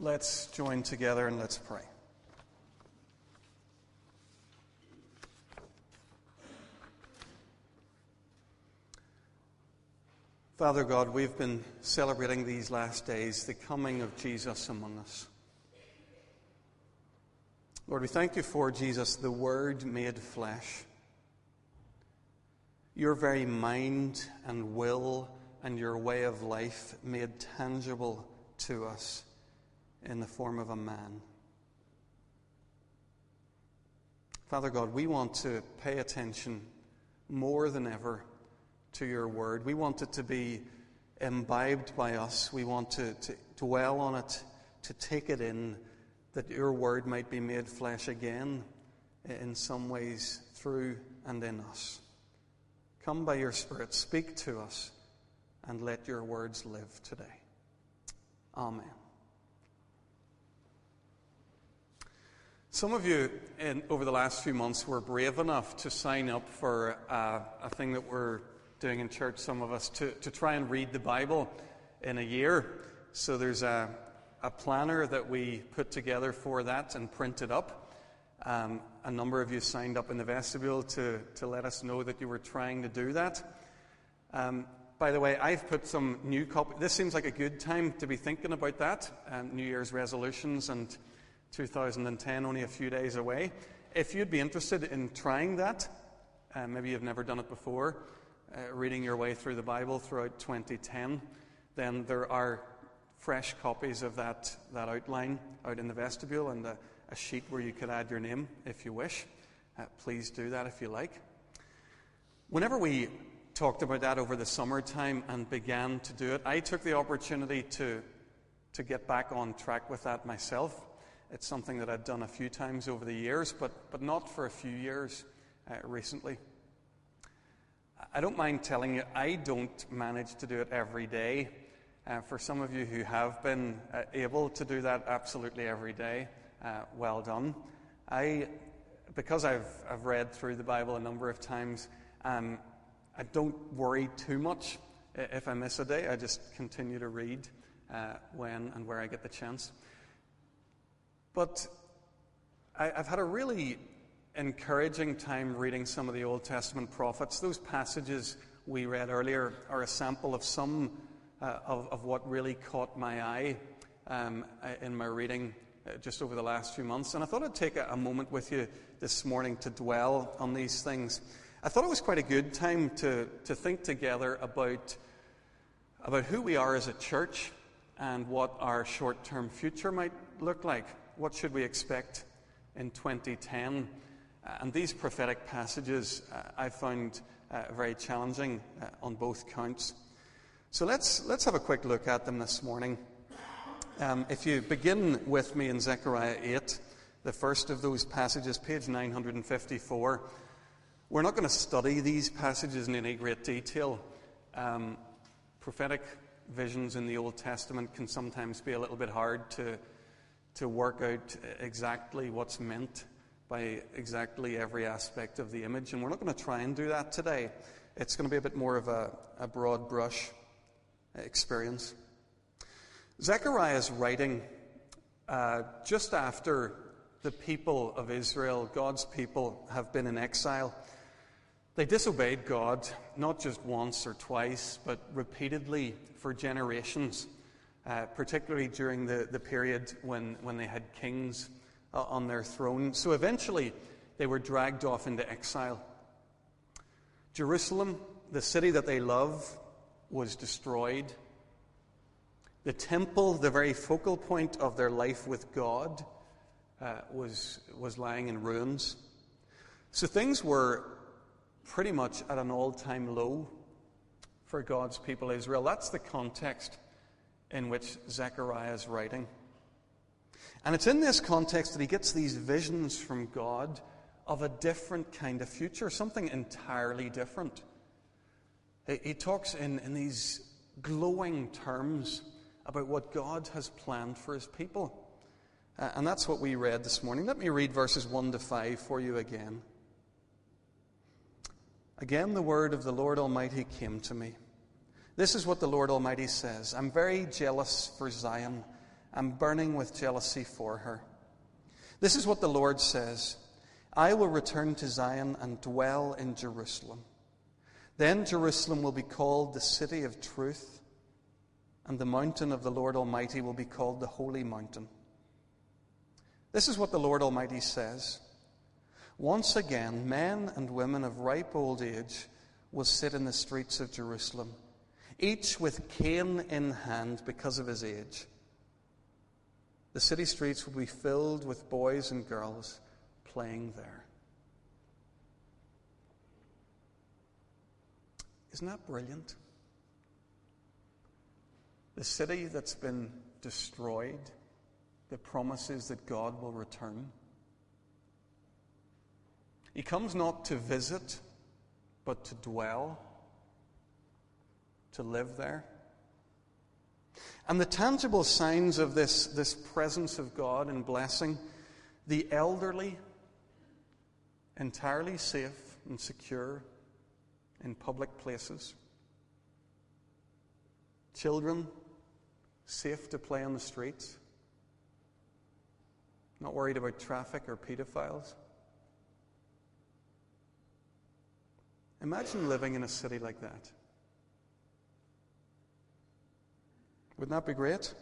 Let's join together and let's pray. Father God, we've been celebrating these last days the coming of Jesus among us. Lord, we thank you for Jesus, the Word made flesh. Your very mind and will and your way of life made tangible to us in the form of a man. Father God, we want to pay attention more than ever to your word. We want it to be imbibed by us. We want to, to dwell on it, to take it in, that your word might be made flesh again in some ways through and in us. Come by your Spirit, speak to us, and let your words live today. Amen. Some of you in, over the last few months were brave enough to sign up for uh, a thing that we're doing in church, some of us, to, to try and read the Bible in a year. So there's a, a planner that we put together for that and printed up. Um, a number of you signed up in the vestibule to, to let us know that you were trying to do that. Um, by the way, I've put some new copy. This seems like a good time to be thinking about that. Um, new Year's resolutions and 2010, only a few days away. If you'd be interested in trying that, uh, maybe you've never done it before, uh, reading your way through the Bible throughout 2010, then there are fresh copies of that, that outline out in the vestibule and a, a sheet where you could add your name if you wish. Uh, please do that if you like. Whenever we talked about that over the summertime and began to do it, I took the opportunity to, to get back on track with that myself. It's something that I've done a few times over the years, but, but not for a few years uh, recently. I don't mind telling you, I don't manage to do it every day. Uh, for some of you who have been uh, able to do that absolutely every day, uh, well done. I, because I've, I've read through the Bible a number of times, um, I don't worry too much if I miss a day. I just continue to read uh, when and where I get the chance. But I, I've had a really encouraging time reading some of the Old Testament prophets. Those passages we read earlier are a sample of some uh, of, of, what really caught my eye um, in my reading uh, just over the last few months. And I thought I'd take a, a, moment with you this morning to dwell on these things. I thought it was quite a good time to, to think together about, about who we are as a church and what our short term future might look like what should we expect in 2010? Uh, and these prophetic passages uh, I found uh, very challenging uh, on both counts. So let's, let's have a quick look at them this morning. Um, if you begin with me in Zechariah 8, the first of those passages, page 954, we're not going to study these passages in any great detail. Um, prophetic visions in the Old Testament can sometimes be a little bit hard to to work out exactly what's meant by exactly every aspect of the image. And we're not going to try and do that today. It's going to be a bit more of a, a broad brush experience. Zechariah's writing uh, just after the people of Israel, God's people, have been in exile. They disobeyed God not just once or twice, but repeatedly for generations uh, particularly during the, the period when, when they had kings uh, on their throne. So eventually, they were dragged off into exile. Jerusalem, the city that they love, was destroyed. The temple, the very focal point of their life with God, uh, was, was lying in ruins. So things were pretty much at an all time low for God's people Israel. That's the context in which Zechariah is writing. And it's in this context that he gets these visions from God of a different kind of future, something entirely different. He talks in, in these glowing terms about what God has planned for his people. Uh, and that's what we read this morning. Let me read verses 1 to 5 for you again. Again, the word of the Lord Almighty came to me. This is what the Lord Almighty says I'm very jealous for Zion I'm burning with jealousy for her. This is what the Lord says I will return to Zion and dwell in Jerusalem. Then Jerusalem will be called the city of truth, and the mountain of the Lord Almighty will be called the holy mountain. This is what the Lord Almighty says. Once again, men and women of ripe old age will sit in the streets of Jerusalem, each with cane in hand because of his age. The city streets will be filled with boys and girls playing there. Isn't that brilliant? The city that's been destroyed, the promises that God will return. He comes not to visit, but to dwell, to live there. And the tangible signs of this, this presence of God and blessing the elderly, entirely safe and secure in public places, children safe to play on the streets, not worried about traffic or pedophiles. Imagine living in a city like that. Wouldn't that be great?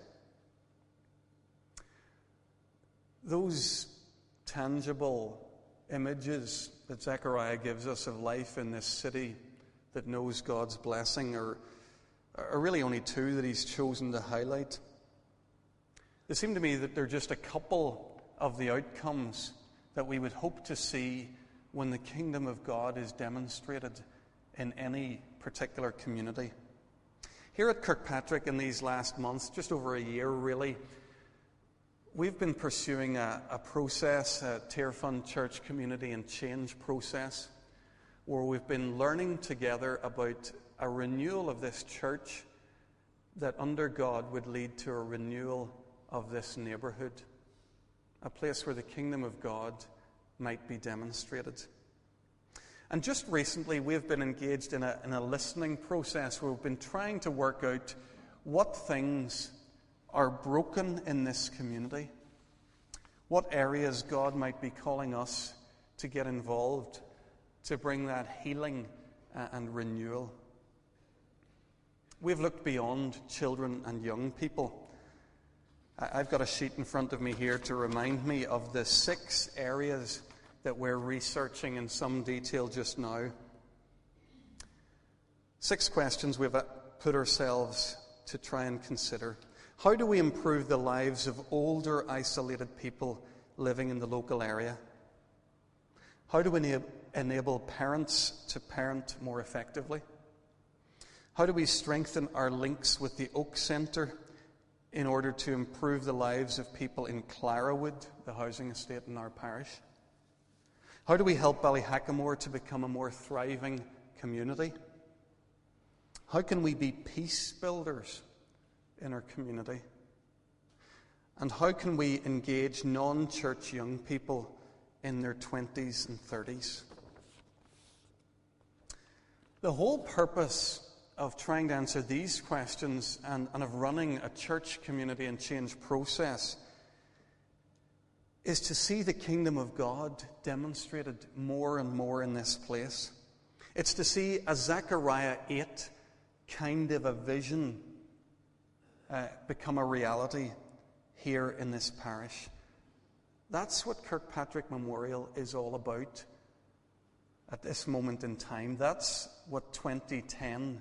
Those tangible images that Zechariah gives us of life in this city that knows God's blessing are, are really only two that he's chosen to highlight. It seemed to me that they're just a couple of the outcomes that we would hope to see when the kingdom of God is demonstrated in any particular community. Here at Kirkpatrick in these last months, just over a year really, we've been pursuing a, a process, a Tearfund Church Community and Change process, where we've been learning together about a renewal of this church that under God would lead to a renewal of this neighborhood, a place where the kingdom of God might be demonstrated. And just recently, we've been engaged in a, in a listening process where we've been trying to work out what things are broken in this community, what areas God might be calling us to get involved to bring that healing uh, and renewal. We've looked beyond children and young people. I've got a sheet in front of me here to remind me of the six areas that we're researching in some detail just now. Six questions we've put ourselves to try and consider. How do we improve the lives of older, isolated people living in the local area? How do we enable parents to parent more effectively? How do we strengthen our links with the Oak Centre in order to improve the lives of people in Clarawood, the housing estate in our parish? How do we help Ballyhackamore to become a more thriving community? How can we be peace builders in our community? And how can we engage non church young people in their 20s and 30s? The whole purpose of trying to answer these questions and, and of running a church community and change process is to see the kingdom of God demonstrated more and more in this place. It's to see a Zechariah 8 kind of a vision uh, become a reality here in this parish. That's what Kirkpatrick Memorial is all about at this moment in time. That's what 2010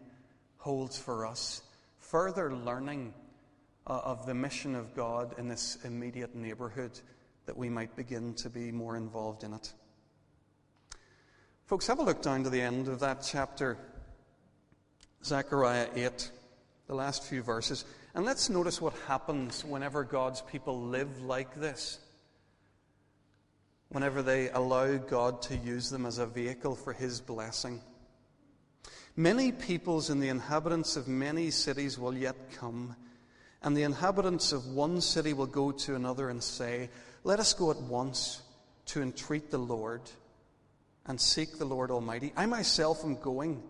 holds for us. Further learning uh, of the mission of God in this immediate neighborhood that we might begin to be more involved in it. Folks, have a look down to the end of that chapter, Zechariah 8, the last few verses, and let's notice what happens whenever God's people live like this. Whenever they allow God to use them as a vehicle for His blessing. Many peoples and the inhabitants of many cities will yet come, and the inhabitants of one city will go to another and say, let us go at once to entreat the Lord and seek the Lord Almighty. I myself am going.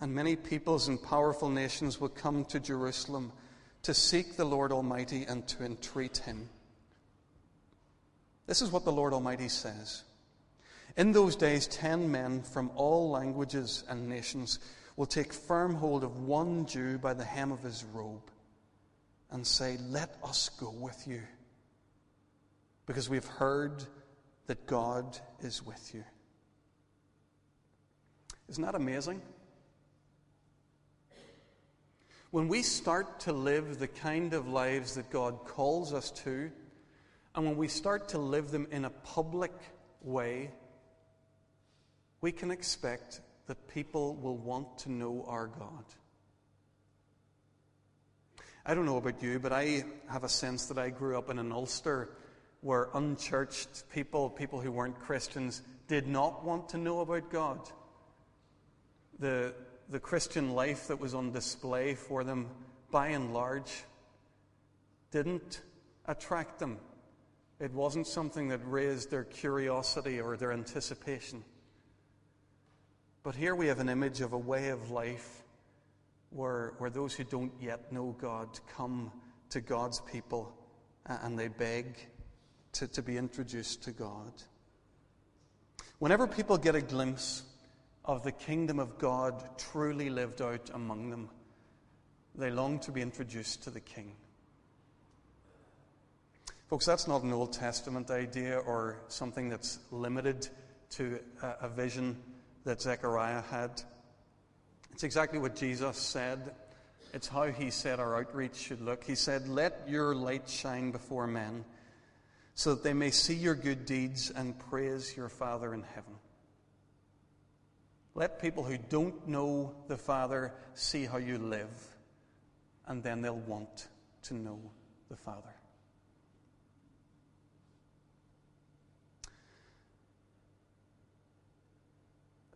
And many peoples and powerful nations will come to Jerusalem to seek the Lord Almighty and to entreat Him. This is what the Lord Almighty says. In those days, ten men from all languages and nations will take firm hold of one Jew by the hem of his robe and say, Let us go with you, because we've heard that God is with you. Isn't that amazing? When we start to live the kind of lives that God calls us to, and when we start to live them in a public way, we can expect that people will want to know our God. I don't know about you, but I have a sense that I grew up in an Ulster where unchurched people, people who weren't Christians, did not want to know about God. The, the Christian life that was on display for them, by and large, didn't attract them. It wasn't something that raised their curiosity or their anticipation. But here we have an image of a way of life where, where those who don't yet know God come to God's people and they beg to, to be introduced to God. Whenever people get a glimpse of the kingdom of God truly lived out among them, they long to be introduced to the King. Folks, that's not an Old Testament idea or something that's limited to a, a vision that Zechariah had. It's exactly what Jesus said. It's how he said our outreach should look. He said, Let your light shine before men, so that they may see your good deeds and praise your Father in heaven. Let people who don't know the Father see how you live, and then they'll want to know the Father.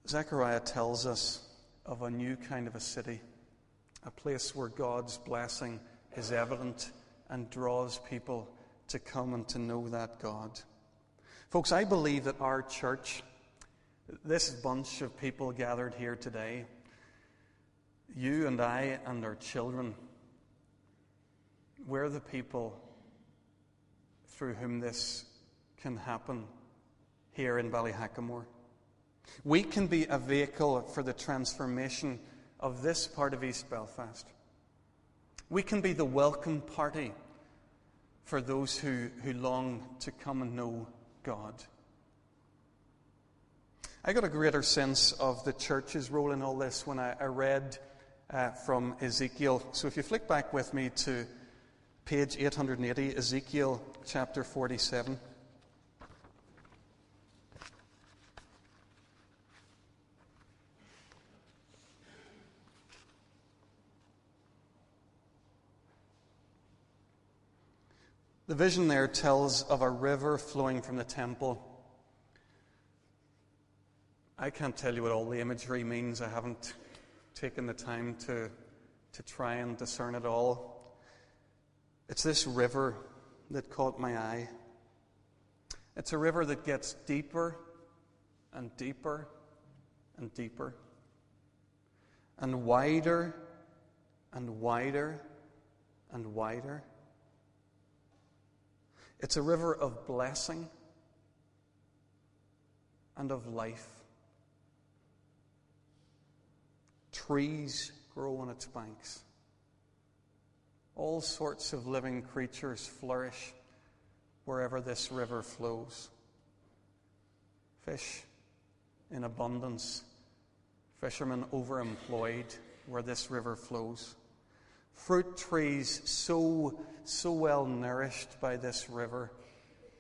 Zechariah tells us of a new kind of a city, a place where God's blessing is evident and draws people to come and to know that God. Folks, I believe that our church this bunch of people gathered here today, you and I and our children, we're the people through whom this can happen here in Ballyhackamore. We can be a vehicle for the transformation of this part of East Belfast. We can be the welcome party for those who, who long to come and know God. I got a greater sense of the church's role in all this when I, I read uh, from Ezekiel. So if you flick back with me to page 880, Ezekiel chapter 47. The vision there tells of a river flowing from the temple I can't tell you what all the imagery means. I haven't taken the time to, to try and discern it all. It's this river that caught my eye. It's a river that gets deeper and deeper and deeper and wider and wider and wider. It's a river of blessing and of life. Trees grow on its banks. All sorts of living creatures flourish wherever this river flows. Fish in abundance, fishermen overemployed where this river flows. Fruit trees so, so well nourished by this river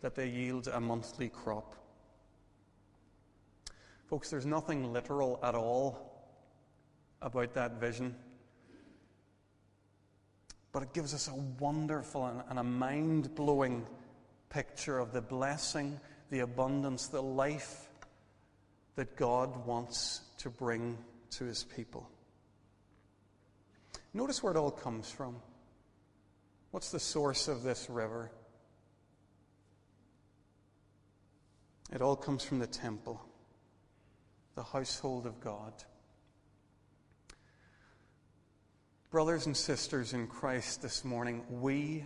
that they yield a monthly crop. Folks, there's nothing literal at all about that vision. But it gives us a wonderful and, and a mind blowing picture of the blessing, the abundance, the life that God wants to bring to his people. Notice where it all comes from. What's the source of this river? It all comes from the temple, the household of God. Brothers and sisters in Christ this morning, we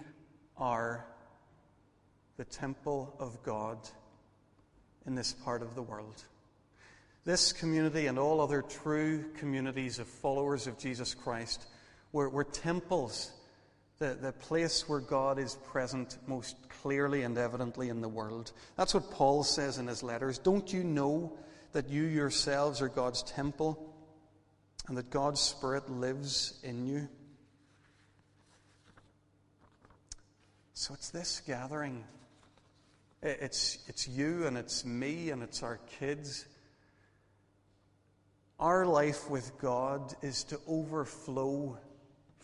are the temple of God in this part of the world. This community and all other true communities of followers of Jesus Christ were, were temples, the, the place where God is present most clearly and evidently in the world. That's what Paul says in his letters. Don't you know that you yourselves are God's temple and that God's Spirit lives in you? So it's this gathering. It's, it's you and it's me and it's our kids. Our life with God is to overflow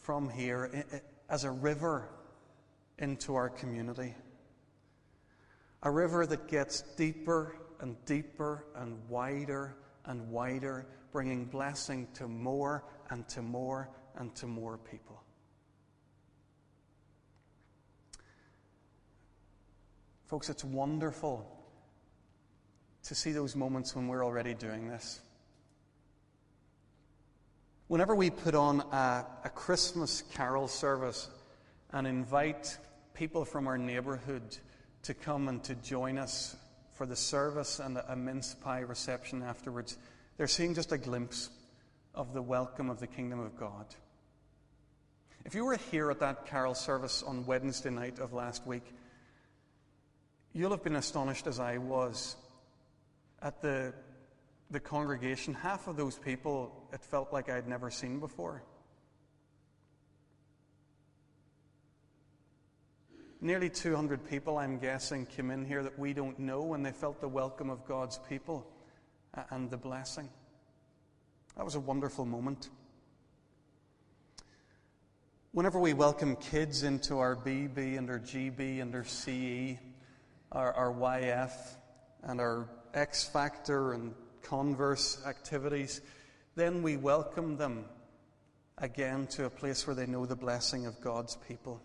from here as a river into our community. A river that gets deeper and deeper and wider and wider, bringing blessing to more and to more and to more people. Folks, it's wonderful to see those moments when we're already doing this. Whenever we put on a, a, Christmas carol service and invite people from our neighbourhood to come and to join us for the service and a, a mince pie reception afterwards, they're seeing just a glimpse of the welcome of the kingdom of God. If you were here at that carol service on Wednesday night of last week, You'll have been astonished as I was at the, the congregation. Half of those people, it felt like I'd never seen before. Nearly 200 people, I'm guessing, came in here that we don't know, and they felt the welcome of God's people uh, and the blessing. That was a wonderful moment. Whenever we welcome kids into our BB and our GB and our CE, our, our YF and our X Factor and Converse activities, then we welcome them again to a place where they know the blessing of God's people.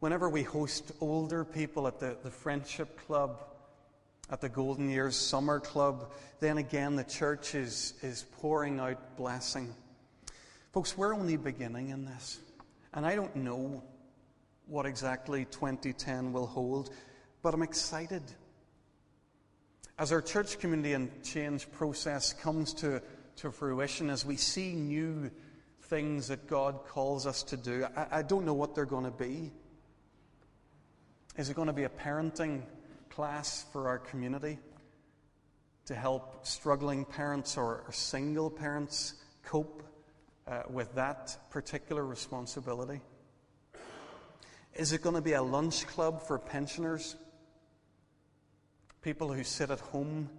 Whenever we host older people at the, the Friendship Club, at the Golden Years Summer Club, then again the church is, is pouring out blessing. Folks, we're only beginning in this. And I don't know what exactly 2010 will hold. But I'm excited. As our church community and change process comes to, to fruition, as we see new things that God calls us to do, I, I don't know what they're going to be. Is it going to be a parenting class for our community to help struggling parents or, or single parents cope uh, with that particular responsibility? Is it going to be a lunch club for pensioners? People who sit at home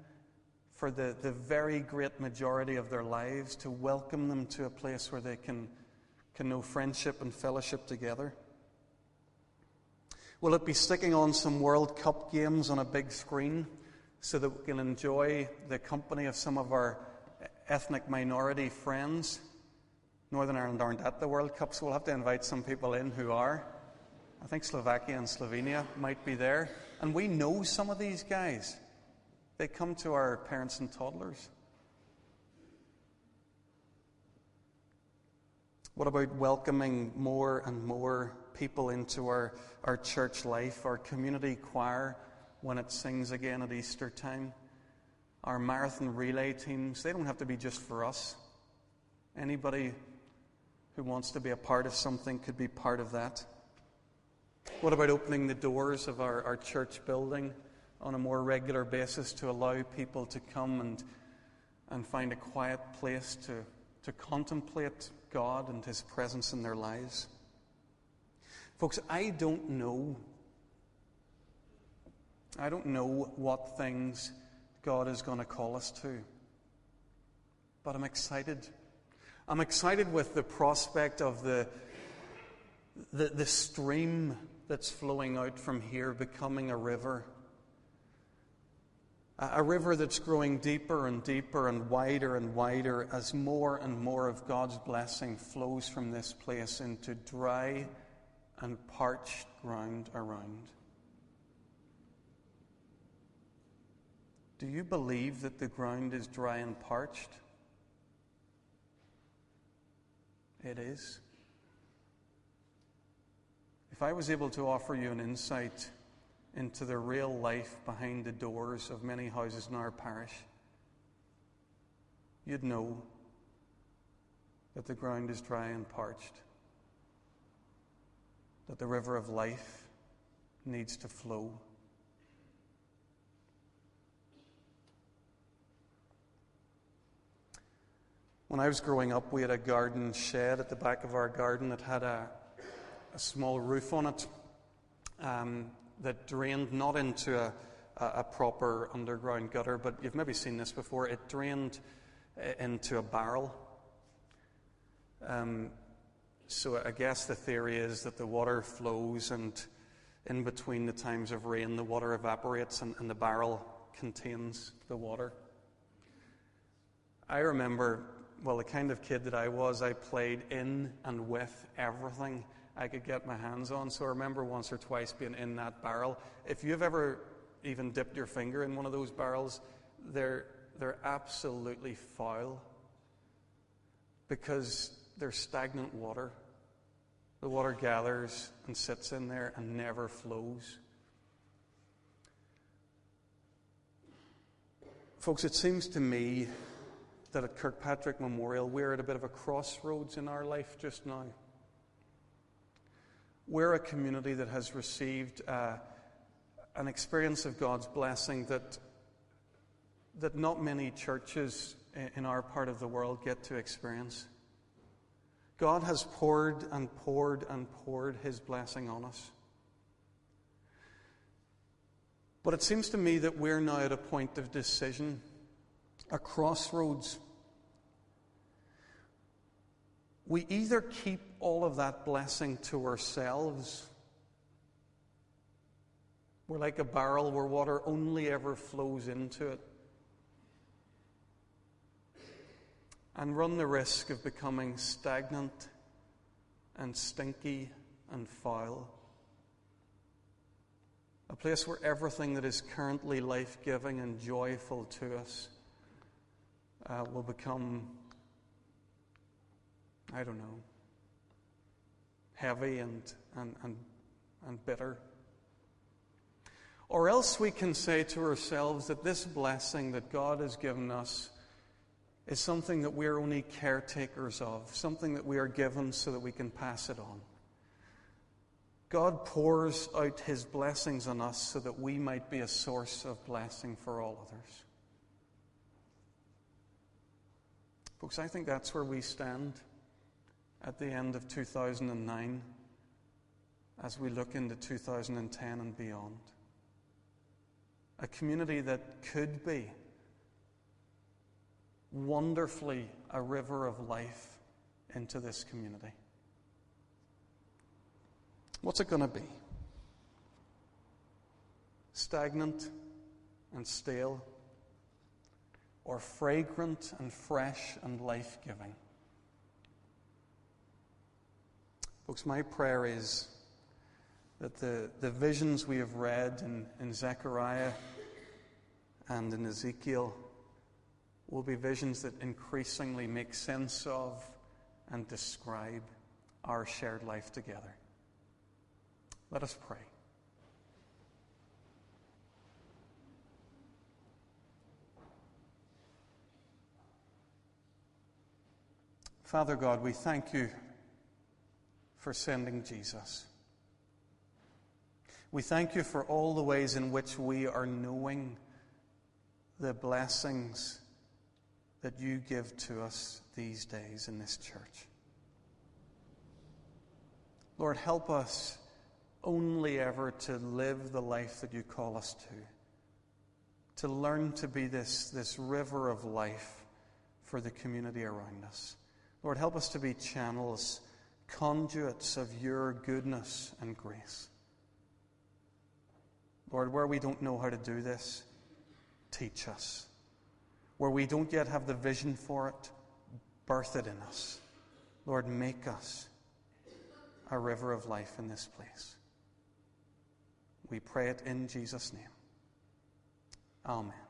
for the, the very great majority of their lives, to welcome them to a place where they can, can know friendship and fellowship together? Will it be sticking on some World Cup games on a big screen so that we can enjoy the company of some of our ethnic minority friends? Northern Ireland aren't at the World Cup, so we'll have to invite some people in who are. I think Slovakia and Slovenia might be there. And we know some of these guys. They come to our parents and toddlers. What about welcoming more and more people into our, our church life, our community choir when it sings again at Easter time? Our marathon relay teams, they don't have to be just for us. Anybody who wants to be a part of something could be part of that. What about opening the doors of our, our church building on a more regular basis to allow people to come and, and find a quiet place to, to contemplate God and His presence in their lives? Folks, I don't know. I don't know what things God is going to call us to. But I'm excited. I'm excited with the prospect of the, the, the stream that's flowing out from here becoming a river. A river that's growing deeper and deeper and wider and wider as more and more of God's blessing flows from this place into dry and parched ground around. Do you believe that the ground is dry and parched? it is. If I was able to offer you an insight into the real life behind the doors of many houses in our parish, you'd know that the ground is dry and parched, that the river of life needs to flow. When I was growing up, we had a garden shed at the back of our garden that had a, a small roof on it um, that drained not into a, a, proper underground gutter, but you've maybe seen this before. It drained uh, into a barrel. Um, so I guess the theory is that the water flows, and in between the times of rain, the water evaporates, and, and the barrel contains the water. I remember well, the kind of kid that I was, I played in and with everything I could get my hands on. So I remember once or twice being in that barrel. If you've ever even dipped your finger in one of those barrels, they're, they're absolutely foul because they're stagnant water. The water gathers and sits in there and never flows. Folks, it seems to me that at Kirkpatrick Memorial, we're at a bit of a crossroads in our life just now. We're a community that has received uh, an experience of God's blessing that, that not many churches in our part of the world get to experience. God has poured and poured and poured His blessing on us. But it seems to me that we're now at a point of decision a crossroads. We either keep all of that blessing to ourselves. We're like a barrel where water only ever flows into it. And run the risk of becoming stagnant and stinky and foul. A place where everything that is currently life giving and joyful to us uh, will become, I don't know, heavy and, and, and, and bitter. Or else we can say to ourselves that this blessing that God has given us is something that we're only caretakers of, something that we are given so that we can pass it on. God pours out his blessings on us so that we might be a source of blessing for all others. Folks, I think that's where we stand at the end of 2009 as we look into 2010 and beyond. A community that could be wonderfully a river of life into this community. What's it going to be? Stagnant and stale? or fragrant and fresh and life giving. Folks, my prayer is that the, the visions we have read in, in Zechariah and in Ezekiel will be visions that increasingly make sense of and describe our shared life together. Let us pray. Father God, we thank you for sending Jesus. We thank you for all the ways in which we are knowing the blessings that you give to us these days in this church. Lord, help us only ever to live the life that you call us to, to learn to be this, this river of life for the community around us. Lord, help us to be channels, conduits of your goodness and grace. Lord, where we don't know how to do this, teach us. Where we don't yet have the vision for it, birth it in us. Lord, make us a river of life in this place. We pray it in Jesus' name. Amen.